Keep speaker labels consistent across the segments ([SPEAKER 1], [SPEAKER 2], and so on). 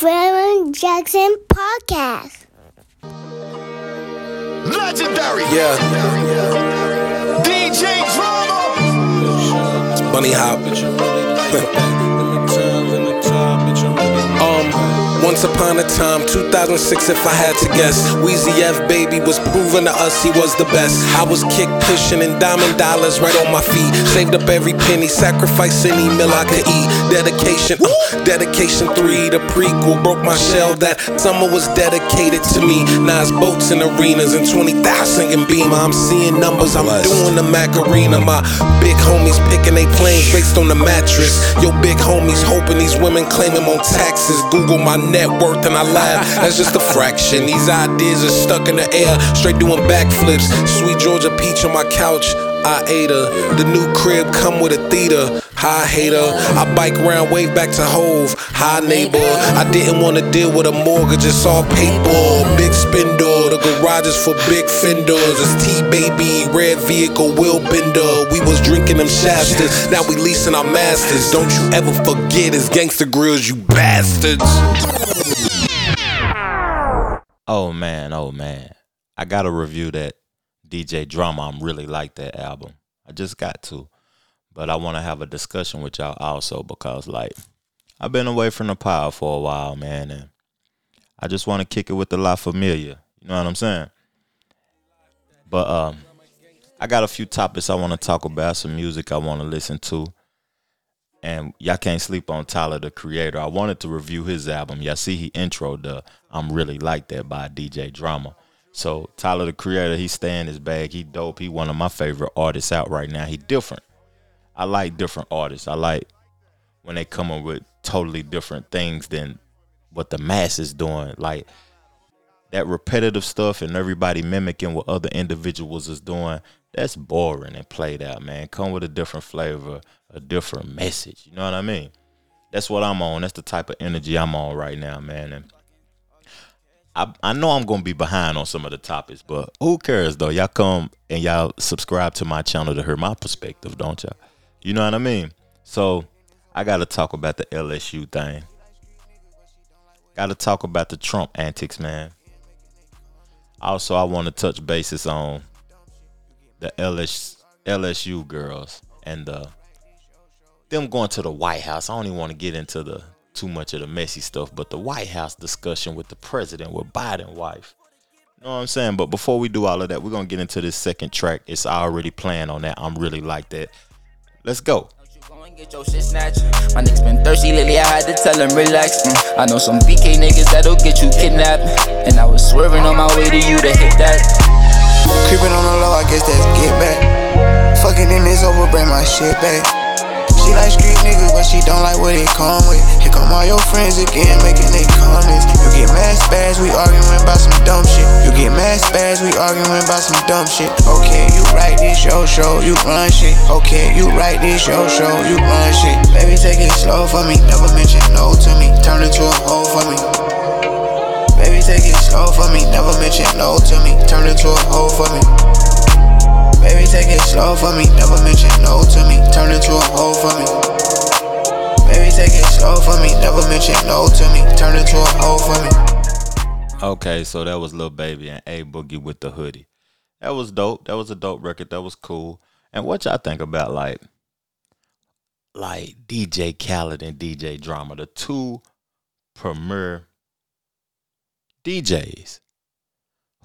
[SPEAKER 1] Trevor Jackson Podcast.
[SPEAKER 2] Legendary.
[SPEAKER 3] Yeah,
[SPEAKER 2] DJ Drama.
[SPEAKER 3] it's Bunny Hop. um, once upon a time, 2006, if I had to guess, Weezy F Baby was proving to us he was the best. I was kick pushing and diamond dollars right on my feet. Saved up every penny, sacrificed any meal I could eat. Dedication, uh, dedication three, the prequel broke my shell. That summer was dedicated to me. Now it's boats in arenas and 20,000 in Beamer. I'm seeing numbers, I'm doing the Macarena. My big homies picking they planes based on the mattress. Yo, big homies hoping these women claim him on taxes. Google my net worth and I laugh. That's just a fraction. These ideas are stuck in the air, straight doing backflips. Sweet Georgia peach on my couch. I ate her. The new crib come with a theater. Hi hater. I bike around, wave back to Hove. Hi neighbor. I didn't want to deal with a mortgage, it's all paper. Big spindle. The garage is for big fenders. It's T baby, red vehicle, wheel bender. We was drinking them Shastas. Now we leasing our masters. Don't you ever forget it's gangster grills, you bastards.
[SPEAKER 4] Oh man, oh man. I gotta review that DJ Drama. I'm really like that album. I just got to. But I wanna have a discussion with y'all also because like I've been away from the pile for a while, man, and I just wanna kick it with the La Familia. You know what I'm saying? But um I got a few topics I wanna talk about, some music I wanna listen to. And y'all can't sleep on Tyler the Creator. I wanted to review his album. Y'all see he introed the I'm Really Like That by DJ Drama. So Tyler the Creator, he stay in his bag. He dope. He one of my favorite artists out right now. He different. I like different artists. I like when they come up with totally different things than what the mass is doing. Like that repetitive stuff and everybody mimicking what other individuals is doing, that's boring and played out, man. Come with a different flavor, a different message. You know what I mean? That's what I'm on. That's the type of energy I'm on right now, man. And I, I know I'm gonna be behind on some of the topics, but who cares though? Y'all come and y'all subscribe to my channel to hear my perspective, don't y'all? You know what I mean? So I gotta talk about the LSU thing. Gotta talk about the Trump antics, man. Also, I want to touch bases on the LS, LSU girls and the them going to the White House. I don't even want to get into the too much of the messy stuff, but the White House discussion with the president, with Biden wife. You know what I'm saying? But before we do all of that, we're gonna get into this second track. It's already planned on that. I'm really like that. Let's go.
[SPEAKER 5] Go get your shit snatched. My niggas been thirsty lately, I had to tell him relax. Mm, I know some BK niggas that'll get you kidnapped. And I was swerving on my way to you to hit that.
[SPEAKER 6] Creeping on the low, I guess that's get back. Fucking in this over, bring my shit back. She like street niggas, but she don't like what it come with. Here come all your friends again, making they comments. You get mad spaz, we arguing about some dumb shit. You get mad spaz, we arguing about some dumb shit. Okay, you write this your show, you run shit. Okay, you write this your show, you run shit. Baby, take it slow for me, never mention no to me. Turn into a hoe for me. Baby, take it slow for me, never mention no to me. Turn into a hoe for me. Baby, take it slow for me, never mention no to me. Turn into a hoe for me. Baby, take it slow for me, never mention no to me. Turn into a hoe for me.
[SPEAKER 4] Okay, so that was Lil Baby and A Boogie with the hoodie. That was dope. That was a dope record. That was cool. And what y'all think about like like DJ Khaled and DJ Drama, the two premier DJs.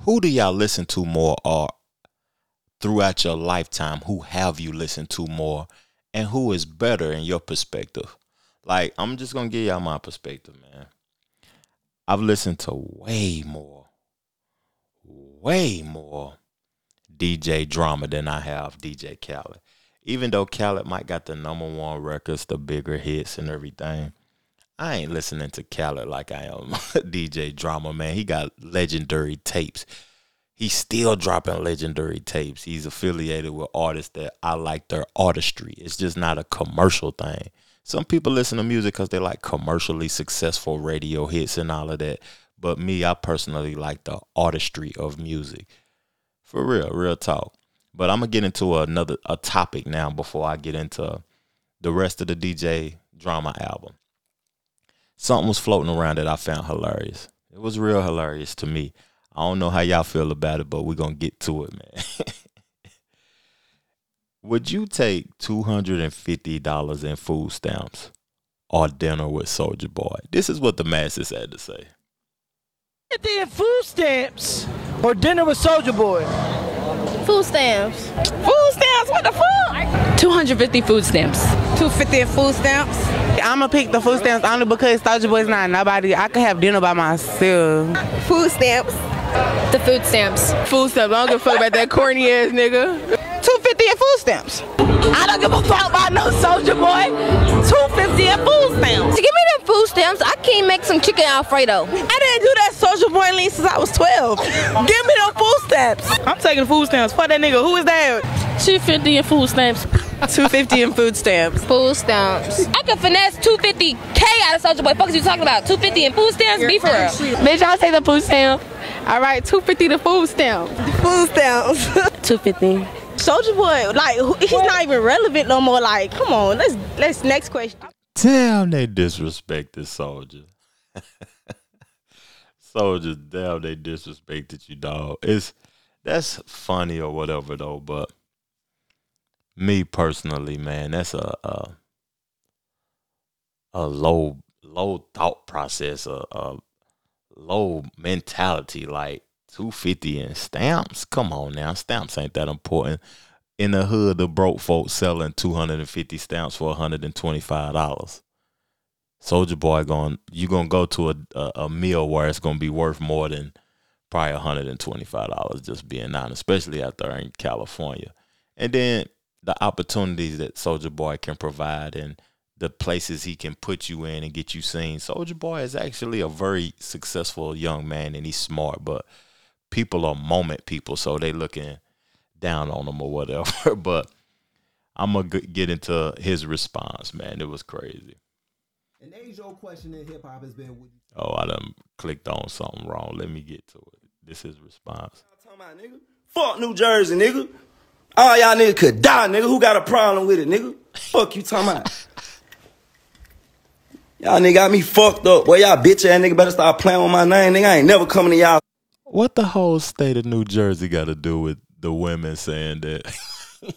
[SPEAKER 4] Who do y'all listen to more or throughout your lifetime? Who have you listened to more and who is better in your perspective? Like, I'm just gonna give y'all my perspective, man. I've listened to way more, way more DJ drama than I have DJ Khaled. Even though Khaled might got the number one records, the bigger hits and everything, I ain't listening to Khaled like I am DJ drama, man. He got legendary tapes. He's still dropping legendary tapes. He's affiliated with artists that I like their artistry. It's just not a commercial thing. Some people listen to music because they like commercially successful radio hits and all of that. But me, I personally like the artistry of music. For real, real talk. But I'm gonna get into another a topic now before I get into the rest of the DJ drama album. something was floating around that I found hilarious. It was real hilarious to me. I don't know how y'all feel about it, but we're gonna get to it, man. Would you take two hundred and fifty dollars in food stamps or dinner with Soulja Boy? This is what the masses had to say.
[SPEAKER 7] Fifty food stamps or dinner with Soulja Boy.
[SPEAKER 8] Food stamps.
[SPEAKER 9] Food stamps? What the fuck?
[SPEAKER 10] 250 food stamps.
[SPEAKER 9] 250 in food stamps? I'ma pick the food stamps only because Soulja Boy's not nobody. I could have dinner by myself.
[SPEAKER 8] Food stamps. The food stamps.
[SPEAKER 9] Food stamps. I don't give a fuck about that corny ass nigga. 250 in food stamps. I don't give a fuck about no Soulja Boy. 250 in food stamps.
[SPEAKER 8] Give me them food stamps. I can't make some chicken alfredo.
[SPEAKER 9] I didn't do that Soulja Boy lean since I was 12. Give me them food stamps. I'm taking food stamps. Fuck that nigga. Who is that?
[SPEAKER 10] 250 in food stamps.
[SPEAKER 9] 250 in food stamps.
[SPEAKER 8] Food stamps. I could finesse 250k out of Soulja Boy. Fuck is you talking about? 250 in food stamps? Be for real.
[SPEAKER 10] Bitch, I'll take the food stamp. All right, 250 the food stamps.
[SPEAKER 9] Food stamps.
[SPEAKER 10] 250.
[SPEAKER 9] Soulja Boy, like who- he's not even relevant no more. Like, come on, let's let's next question.
[SPEAKER 4] Damn, they disrespected Soulja. Soulja, damn, they disrespected you, dog. It's that's funny or whatever though, but me personally, man, that's a a, a low low thought process, a, a low mentality. Like two fifty in stamps. Come on now, stamps ain't that important. In the hood, the broke folks selling two hundred and fifty stamps for hundred and twenty five dollars. Soulja Boy going you gonna go to a, a a meal where it's gonna be worth more than probably hundred and twenty five dollars. Just being honest, especially out there in California, and then the opportunities that Soulja Boy can provide and the places he can put you in and get you seen. Soulja Boy is actually a very successful young man and he's smart, but people are moment people, so they looking down on him or whatever. but I'm gonna get into his response, man. It was crazy.
[SPEAKER 11] An age old question in hip hop has been would you
[SPEAKER 4] Oh, I done clicked on something wrong. Let me get to it. This is response.
[SPEAKER 12] i'm talking Fuck New Jersey, nigga. All y'all niggas could die, nigga. Who got a problem with it, nigga? Fuck you talking about. Y'all nigga got me fucked up. Boy, y'all bitch ass nigga better start playing with my name, nigga. I ain't never coming to y'all.
[SPEAKER 4] What the whole state of New Jersey got to do with the women saying that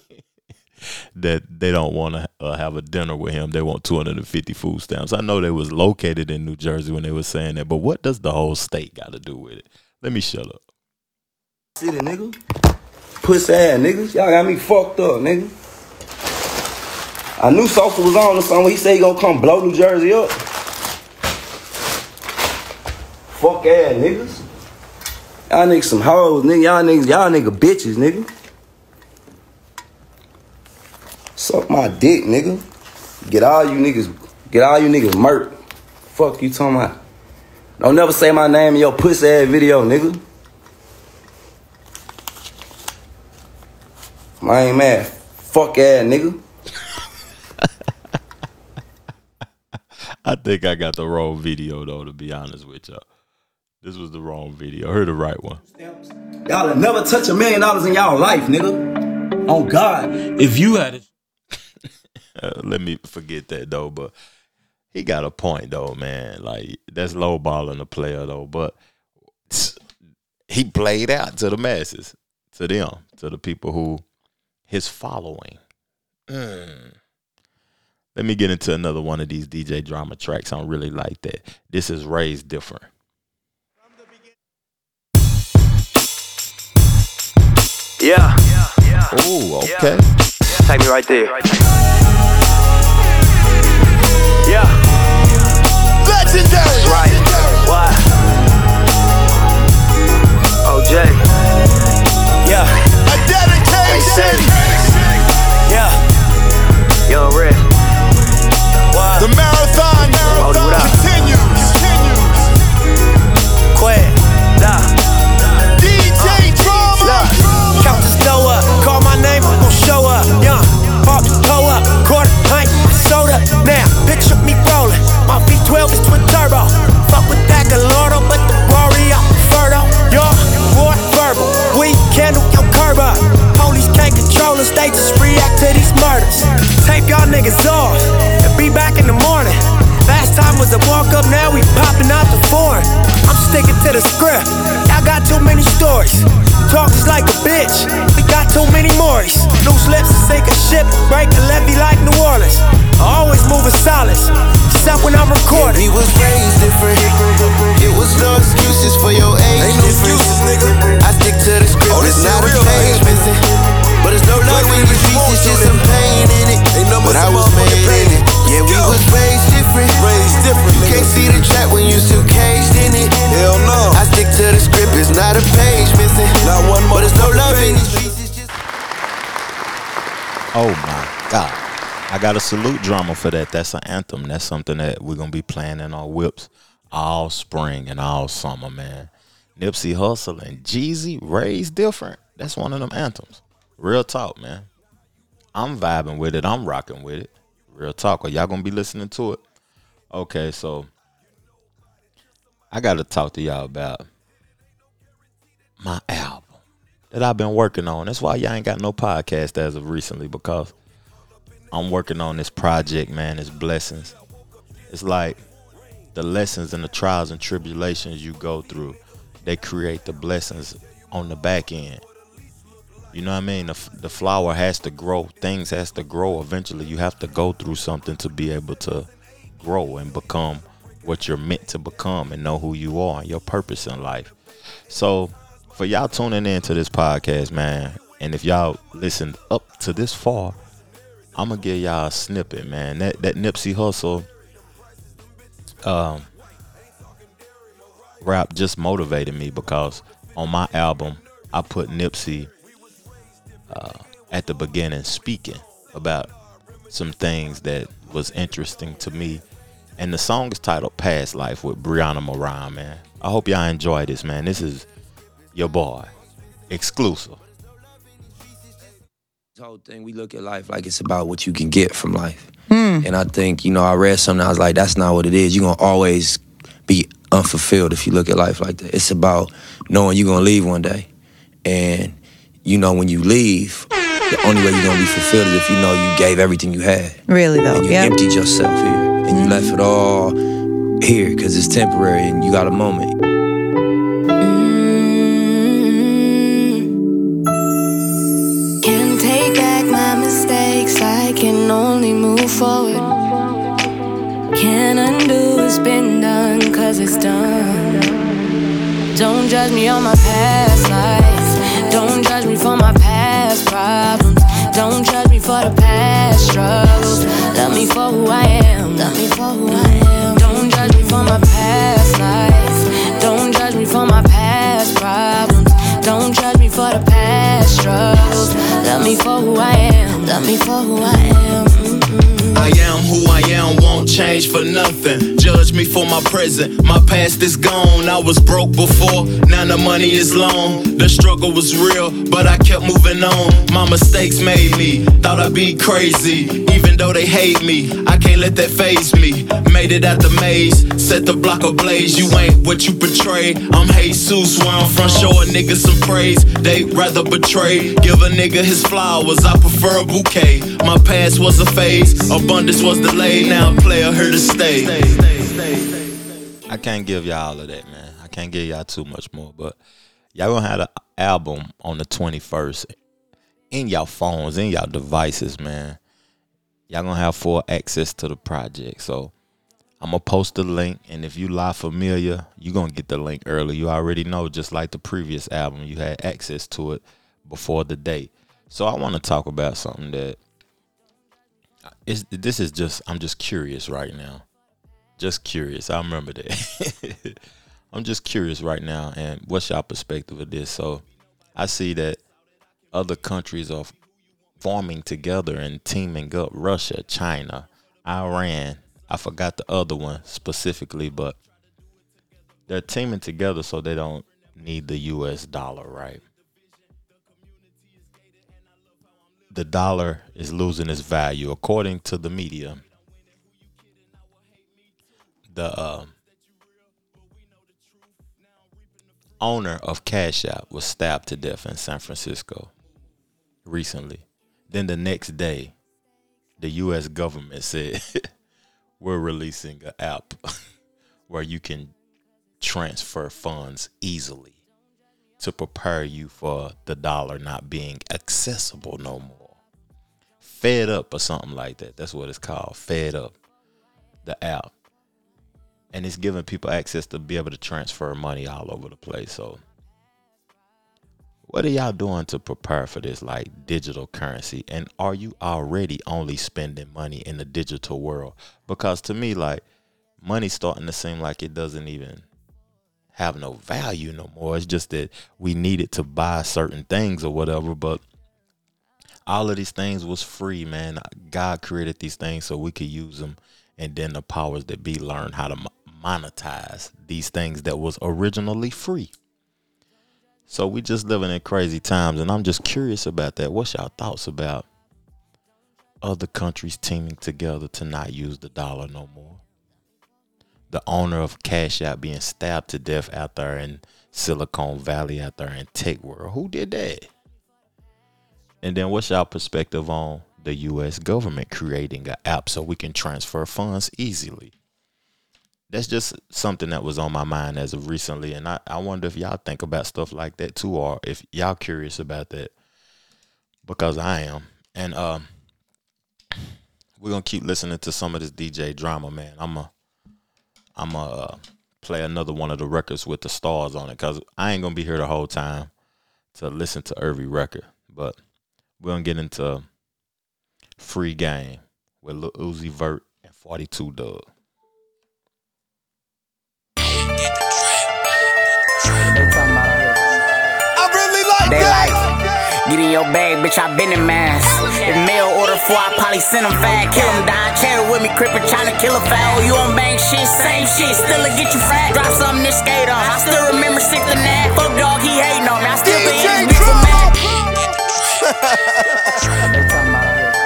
[SPEAKER 4] that they don't want to uh, have a dinner with him? They want 250 food stamps. I know they was located in New Jersey when they were saying that, but what does the whole state got to do with it? Let me shut up.
[SPEAKER 12] City, nigga. Pussy ass niggas. Y'all got me fucked up, nigga. I knew Sosa was on or something. He said he gonna come blow New Jersey up. Fuck ass niggas. Y'all niggas some hoes, nigga. Y'all niggas, y'all nigga bitches, nigga. Suck my dick, nigga. Get all you niggas, get all you niggas murked. Fuck you talking about. Don't never say my name in your pussy ass video, nigga. I ain't mad. Fuck ass nigga.
[SPEAKER 4] I think I got the wrong video though, to be honest with y'all. This was the wrong video. I heard the right one.
[SPEAKER 12] Y'all never touch a million dollars in y'all life, nigga. Oh God.
[SPEAKER 4] If you had it. uh, let me forget that though, but he got a point though, man. Like that's low balling the player though, but he played out to the masses, to them, to the people who his following. Mm. Let me get into another one of these DJ drama tracks. I don't really like that. This is raised different.
[SPEAKER 13] Yeah.
[SPEAKER 4] Oh, okay.
[SPEAKER 13] Take me right there. Yeah.
[SPEAKER 2] Legendary.
[SPEAKER 13] Right. Why? OJ. Yeah.
[SPEAKER 2] A dedication.
[SPEAKER 13] Yeah. Young Red.
[SPEAKER 2] The marathon,
[SPEAKER 13] Hold
[SPEAKER 2] Oh
[SPEAKER 4] my God. I got a salute drama for that. That's an anthem. That's something that we're gonna be playing in our whips all spring and all summer, man. Nipsey Hussle and Jeezy raised different. That's one of them anthems. Real talk, man. I'm vibing with it. I'm rocking with it. Real talk. Are y'all gonna be listening to it? Okay, so I gotta talk to y'all about my album that I've been working on. That's why y'all ain't got no podcast as of recently because I'm working on this project, man. It's Blessons. It's like the lessons and the trials and tribulations you go through, they create the blessings on the back end. You know what I mean? The, the flower has to grow. Things has to grow. Eventually, you have to go through something to be able to grow and become what you're meant to become and know who you are and your purpose in life. So, for y'all tuning in to this podcast, man, and if y'all listened up to this far, I'm gonna give y'all a snippet, man. That that Nipsey Hussle um rap just motivated me because on my album I put Nipsey uh, at the beginning speaking about some things that was interesting to me. And the song is titled Past Life with Brianna Moran, man. I hope y'all enjoy this, man. This is your boy. Exclusive.
[SPEAKER 14] This whole thing, we look at life like it's about what you can get from life. Hmm. And I think, you know, I read something, I was like, that's not what it is. You're going to always be unfulfilled if you look at life like that. It's about knowing you're going to leave one day. And, you know, when you leave, the only way you're going to be fulfilled is if you know you gave everything you had.
[SPEAKER 15] Really though,
[SPEAKER 14] And you
[SPEAKER 15] yeah.
[SPEAKER 14] emptied yourself here. And you left it all here because it's temporary and you got a moment.
[SPEAKER 16] Done. Don't judge me on my past life. Don't judge me for my past problems. Don't judge me for the past struggles. Love me for who I am. Love me for who I am. Don't judge me for my past life. Don't judge me for my past problems. Don't judge me for the past struggles. Love me for who I am. Love me for who I am.
[SPEAKER 17] I am who I am, won't change for nothing. Judge me for my present, my past is gone. I was broke before, now the money is long. The struggle was real, but I kept moving on. My mistakes made me, thought I'd be crazy. Even though they hate me, I can't let that phase me. Made it out the maze, set the block ablaze. You ain't what you portray. I'm Jesus, where I'm from, show a nigga some praise. They rather betray, give a nigga his flowers. I prefer a bouquet. My past was a phase, abundance was delayed. Now a player here to stay.
[SPEAKER 4] I can't give y'all all of that, man. I can't give y'all too much more, but y'all gonna have an album on the 21st in y'all phones, in y'all devices, man. Y'all gonna have full access to the project. So I'm gonna post the link, and if you La Familia, you gonna get the link early. You already know, just like the previous album, you had access to it before the date. So I want to talk about something that is this is just I'm just curious right now. Just curious. I remember that. I'm just curious right now, and what's your perspective of this? So, I see that other countries are forming together and teaming up. Russia, China, Iran. I forgot the other one specifically, but they're teaming together so they don't need the U.S. dollar, right? The dollar is losing its value, according to the media. The uh, owner of Cash App was stabbed to death in San Francisco recently. Then the next day, the U.S. government said we're releasing an app where you can transfer funds easily to prepare you for the dollar not being accessible no more. Fed up or something like that. That's what it's called. Fed up. The app. And it's giving people access to be able to transfer money all over the place. So what are y'all doing to prepare for this like digital currency? And are you already only spending money in the digital world? Because to me, like money's starting to seem like it doesn't even have no value no more. It's just that we need it to buy certain things or whatever. But all of these things was free, man. God created these things so we could use them, and then the powers that be learn how to monetize these things that was originally free. So we just living in crazy times, and I'm just curious about that. What's y'all thoughts about other countries teaming together to not use the dollar no more? The owner of Cash App being stabbed to death out there in Silicon Valley, out there in tech world. Who did that? And then what's y'all perspective on the U.S. government creating an app so we can transfer funds easily? that's just something that was on my mind as of recently and I, I wonder if y'all think about stuff like that too or if y'all curious about that because i am and um we're gonna keep listening to some of this dj drama man i'm a i'm a uh, play another one of the records with the stars on it because i ain't gonna be here the whole time to listen to every record but we're gonna get into free game with Lil Uzi Vert and 42 Dugg.
[SPEAKER 2] I really like
[SPEAKER 15] They
[SPEAKER 2] that.
[SPEAKER 15] like, get in your bag, bitch, I been in mass. If mail order for, I probably send them fat. Kill them down, cherry with me, crippin', tryna kill a foul. Oh, you on bang shit, same shit, still a get you fat. Drop something, this skate on. I still remember sick to that. Fuck dog, he hating on me. I still be
[SPEAKER 2] DJ
[SPEAKER 15] eating beef for mad.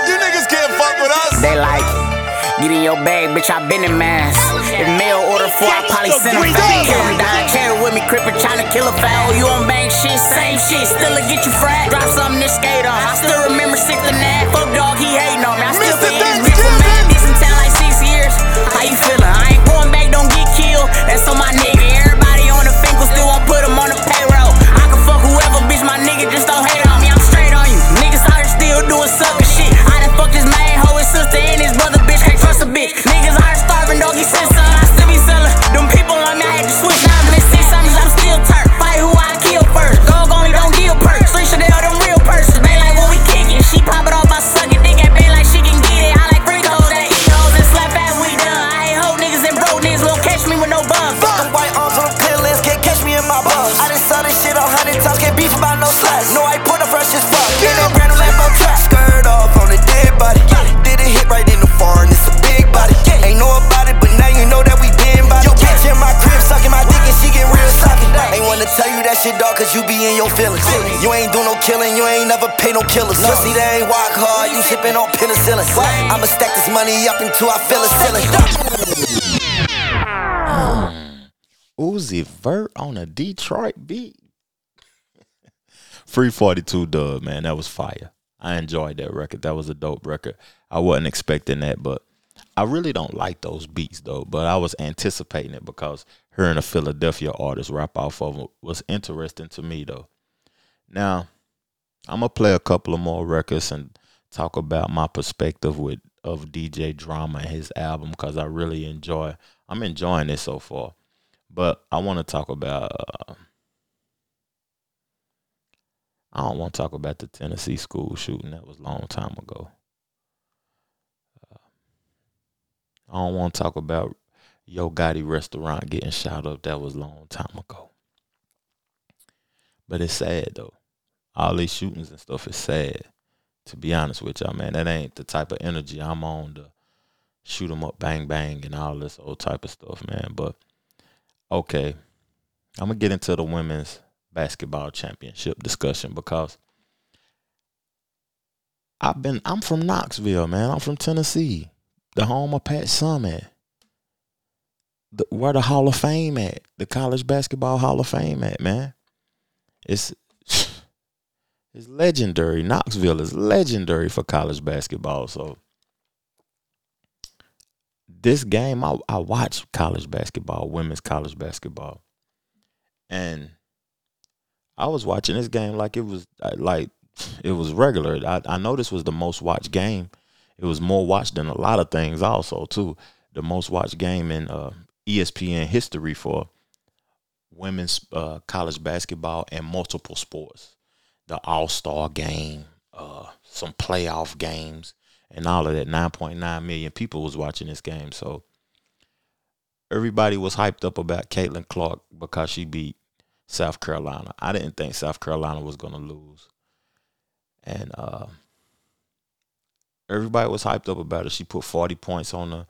[SPEAKER 2] You niggas can't fuck with us.
[SPEAKER 15] They like, get in your bag, bitch, I been in mass. If mail order for, I probably send them fat. Kill them down, cherry with me, crippin', tryna kill a foul. You on bang shit, same shit, still a get you fat. Drop something, this skate on. I still remember sick to that. Fuck dog, he hating on me. I still been eating beef for mad. This in town like six years. How you feeling? I ain't going back, don't get killed. That's on my nigga.
[SPEAKER 18] Money up until I feel a ceiling.
[SPEAKER 4] Uzi Vert on a Detroit beat. Free 42 Dugg, man. That was fire. I enjoyed that record. That was a dope record. I wasn't expecting that, but I really don't like those beats though. But I was anticipating it because hearing a Philadelphia artist rap off of it was interesting to me though. Now, I'm gonna play a couple of more records and talk about my perspective with of DJ Drama his album because I really enjoy. I'm enjoying it so far, but I want to talk about. Uh, I don't want to talk about the Tennessee school shooting. That was a long time ago. Uh, I don't want to talk about Yo Gotti restaurant getting shot up. That was a long time ago. But it's sad though. All these shootings and stuff is sad. To be honest with y'all, man, that ain't the type of energy I'm on to shoot them up, bang bang, and all this old type of stuff, man. But okay, I'm gonna get into the women's basketball championship discussion because I've been I'm from Knoxville, man. I'm from Tennessee, the home of Pat Summitt. The, where the Hall of Fame at? The College Basketball Hall of Fame at, man. It's it's legendary. Knoxville is legendary for college basketball. So this game, I, I watch college basketball, women's college basketball, and I was watching this game like it was uh, like it was regular. I, I know this was the most watched game. It was more watched than a lot of things, also too. The most watched game in uh, ESPN history for women's uh, college basketball and multiple sports. The All Star game, uh, some playoff games, and all of that. 9.9 million people was watching this game. So everybody was hyped up about Caitlin Clark because she beat South Carolina. I didn't think South Carolina was going to lose. And uh, everybody was hyped up about it. She put 40 points on the,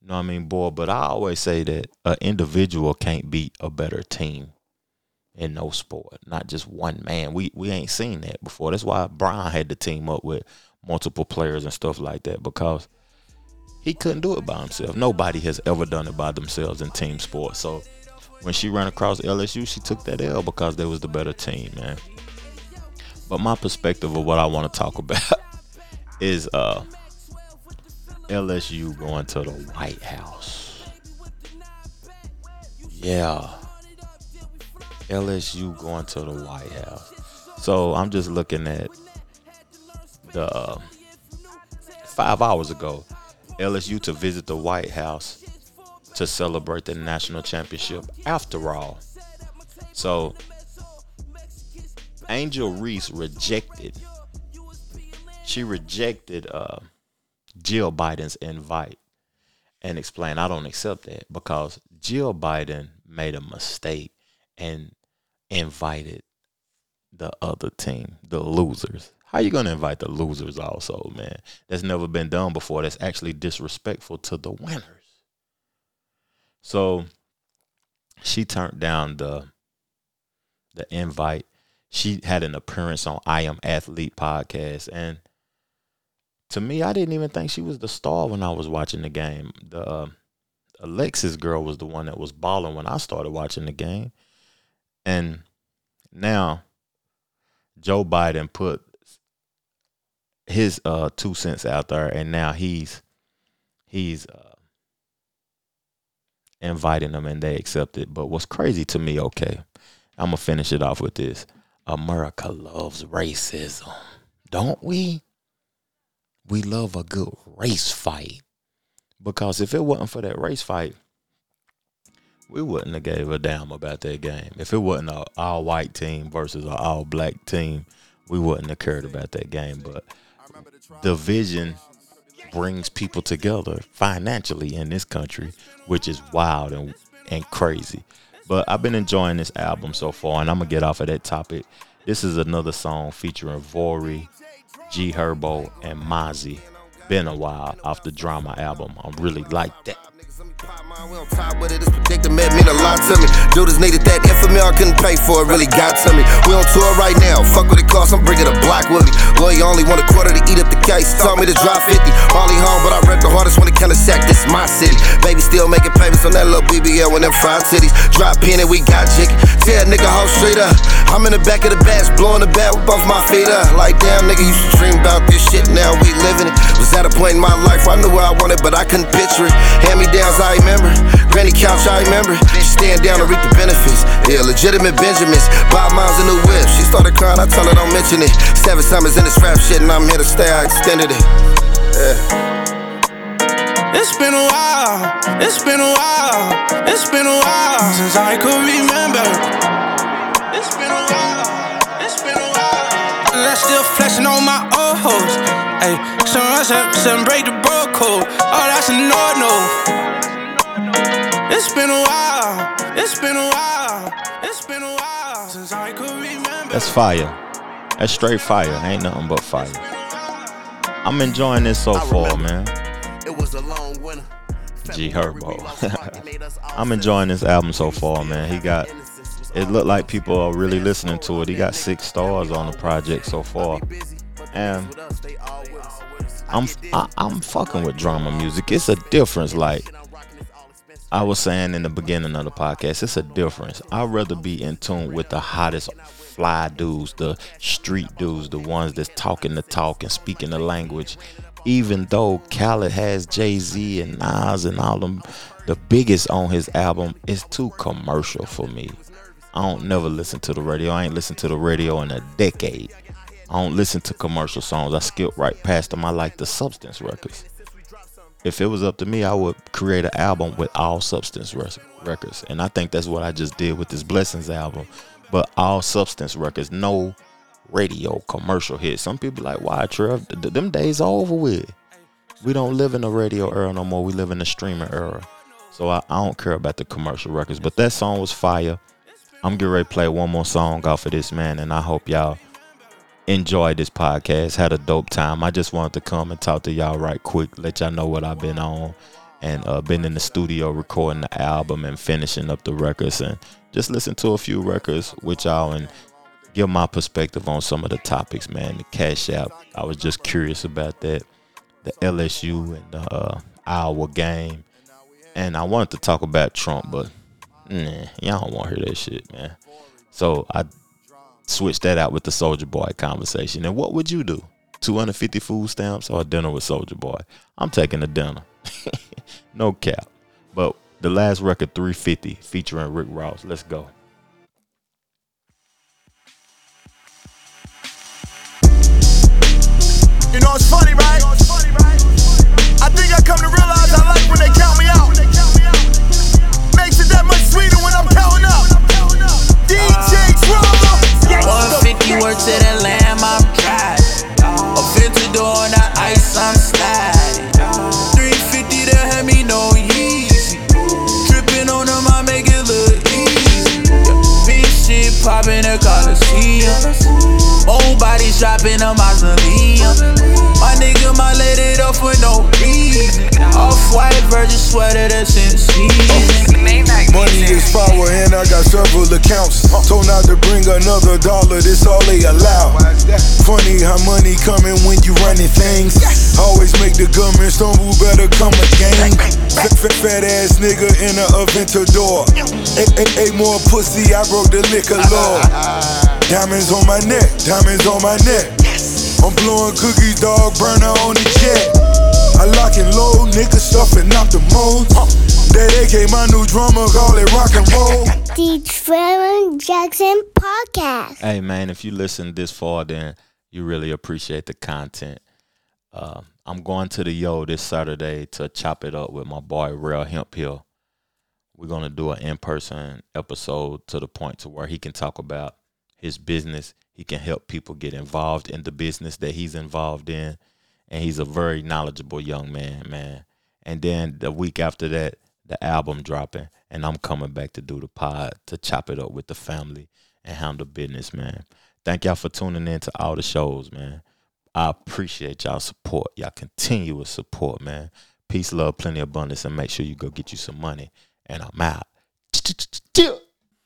[SPEAKER 4] you know what I mean, board. But I always say that an individual can't beat a better team in no sport, not just one man. We we ain't seen that before. That's why Brian had to team up with multiple players and stuff like that because he couldn't do it by himself. Nobody has ever done it by themselves in team sports. So when she ran across LSU, she took that L because they was the better team, man. But my perspective of what I want to talk about is uh LSU going to the White House. Yeah. LSU going to the White House. So I'm just looking at the uh, five hours ago, LSU to visit the White House to celebrate the national championship. After all, so Angel Reese rejected. She rejected uh, Jill Biden's invite and explained, "I don't accept that because Jill Biden made a mistake and invited the other team, the losers." How you gonna invite the losers also, man? That's never been done before. That's actually disrespectful to the winners. So she turned down the the invite. She had an appearance on I Am Athlete podcast, and to me, I didn't even think she was the star when I was watching the game. The uh, Alexis girl was the one that was balling when I started watching the game, and now Joe Biden put his uh two cents out there and now he's he's uh inviting them and they accept it. But what's crazy to me okay i'm gonna finish it off with this. America loves racism don't we? We love a good race fight. Because if it wasn't for that race fight we wouldn't have gave a damn about that game if it wasn't an all white team versus an all black team we wouldn't have cared about that game but division brings people together financially in this country, which is wild and and crazy. But I've been enjoying this album so far, and I'm gonna get off of that topic. This is another song featuring Vory, G Herbo, and Mozzy. Been a while off the drama album. I really like that.
[SPEAKER 18] We on top with it, this predicament mean a lot to me. Judas needed that infamy, I couldn't pay for it, really got to me. We on tour right now, fuck what it costs, I'm bringing a block with me. Boy, you only want a quarter to eat up the case, told me to drop 50. Harley home, but I rep the hardest when it kinda sack, this my city. Baby still making payments on that little BBL when them five cities. Drop pin and we got jig. Tell nigga whole straight up. I'm in the back of the bass, blowing the bat with both my feet up. Like damn, nigga, used to dream about this shit, now we living it. Was at a point in my life where I knew where I wanted, but I couldn't picture it. Hand me downs, I remember. Granny couch, I remember. She stand down to reap the benefits. Yeah, legitimate Benjamins. Five miles in the whip. She started crying, I tell her don't mention it. Seven summers in this rap shit, and I'm here to stay. I extended it. Yeah.
[SPEAKER 13] It's been a while, it's been a while, it's been a while since I could remember. It's been a while, it's been a while. I'm still flexing on my old hoes. Hey, some some, some break the bro code. Oh, that's a no no. It's been a while, it's been a while, it's been a while since I could remember.
[SPEAKER 4] That's fire. That's straight fire. Ain't nothing but fire. I'm enjoying this so far, man.
[SPEAKER 18] It was a long winter.
[SPEAKER 4] G Herbo. I'm enjoying this album so far, man. He got it looked like people are really listening to it. He got six stars on the project so far. And I'm I, I'm fucking with drama music. It's a difference like I was saying in the beginning of the podcast, it's a difference. I'd rather be in tune with the hottest fly dudes, the street dudes, the ones that's talking the talk and speaking the language, even though Khaled has Jay Z and Nas and all them, the biggest on his album, it's too commercial for me. I don't never listen to the radio. I ain't listened to the radio in a decade. I don't listen to commercial songs. I skip right past them. I like the substance records. If it was up to me, I would create an album with all substance records. And I think that's what I just did with this Blessons album. But all substance records, no radio commercial hits. Some people like, why, Trev? Them days are over with. We don't live in the radio era no more. We live in the streaming era. So I, I don't care about the commercial records. But that song was fire. I'm getting ready to play one more song off of this, man. And I hope y'all enjoyed this podcast. Had a dope time. I just wanted to come and talk to y'all right quick, let y'all know what I've been on. And uh, been in the studio recording the album and finishing up the records and just listen to a few records with y'all and give my perspective on some of the topics, man. The Cash App, I was just curious about that. The LSU and the uh, Iowa game. And I wanted to talk about Trump, but nah, y'all don't want to hear that shit, man. So I switched that out with the Soulja Boy conversation. And what would you do? 250 food stamps or a dinner with Soulja Boy? I'm taking a dinner. no cap. But the last record, 350, featuring Rick Ross. Let's go.
[SPEAKER 2] You know it's funny, right? I think I come to realize I like when they count me out.
[SPEAKER 19] Accounts. Told not to bring another dollar, this all they allow. Funny how money coming when you running things. Always make the government stumble, better come again. Fat, fat, fat ass nigga in a Aventador. Ain't more pussy, I broke the liquor law. Diamonds on my neck, diamonds on my neck. I'm blowing cookies, dog, burner on the jet. I lock and load, nigga stuffing out the mold. That AK, my new drummer, call it rock and roll.
[SPEAKER 1] The Trevor Jackson Podcast.
[SPEAKER 4] Hey, man, if you listen this far, then you really appreciate the content. Uh, I'm going to the Yo this Saturday to chop it up with my boy, Real Hemp Hill. We're going to do an in person episode to the point to where he can talk about his business. He can help people get involved in the business that he's involved in. And he's a very knowledgeable young man, man. And then the week after that, the album dropping, and I'm coming back to do the pod to chop it up with the family and handle business, man. Thank y'all for tuning in to all the shows, man. I appreciate y'all support, y'all continuous support, man. Peace, love, plenty of abundance, and make sure you go get you some money. And I'm out.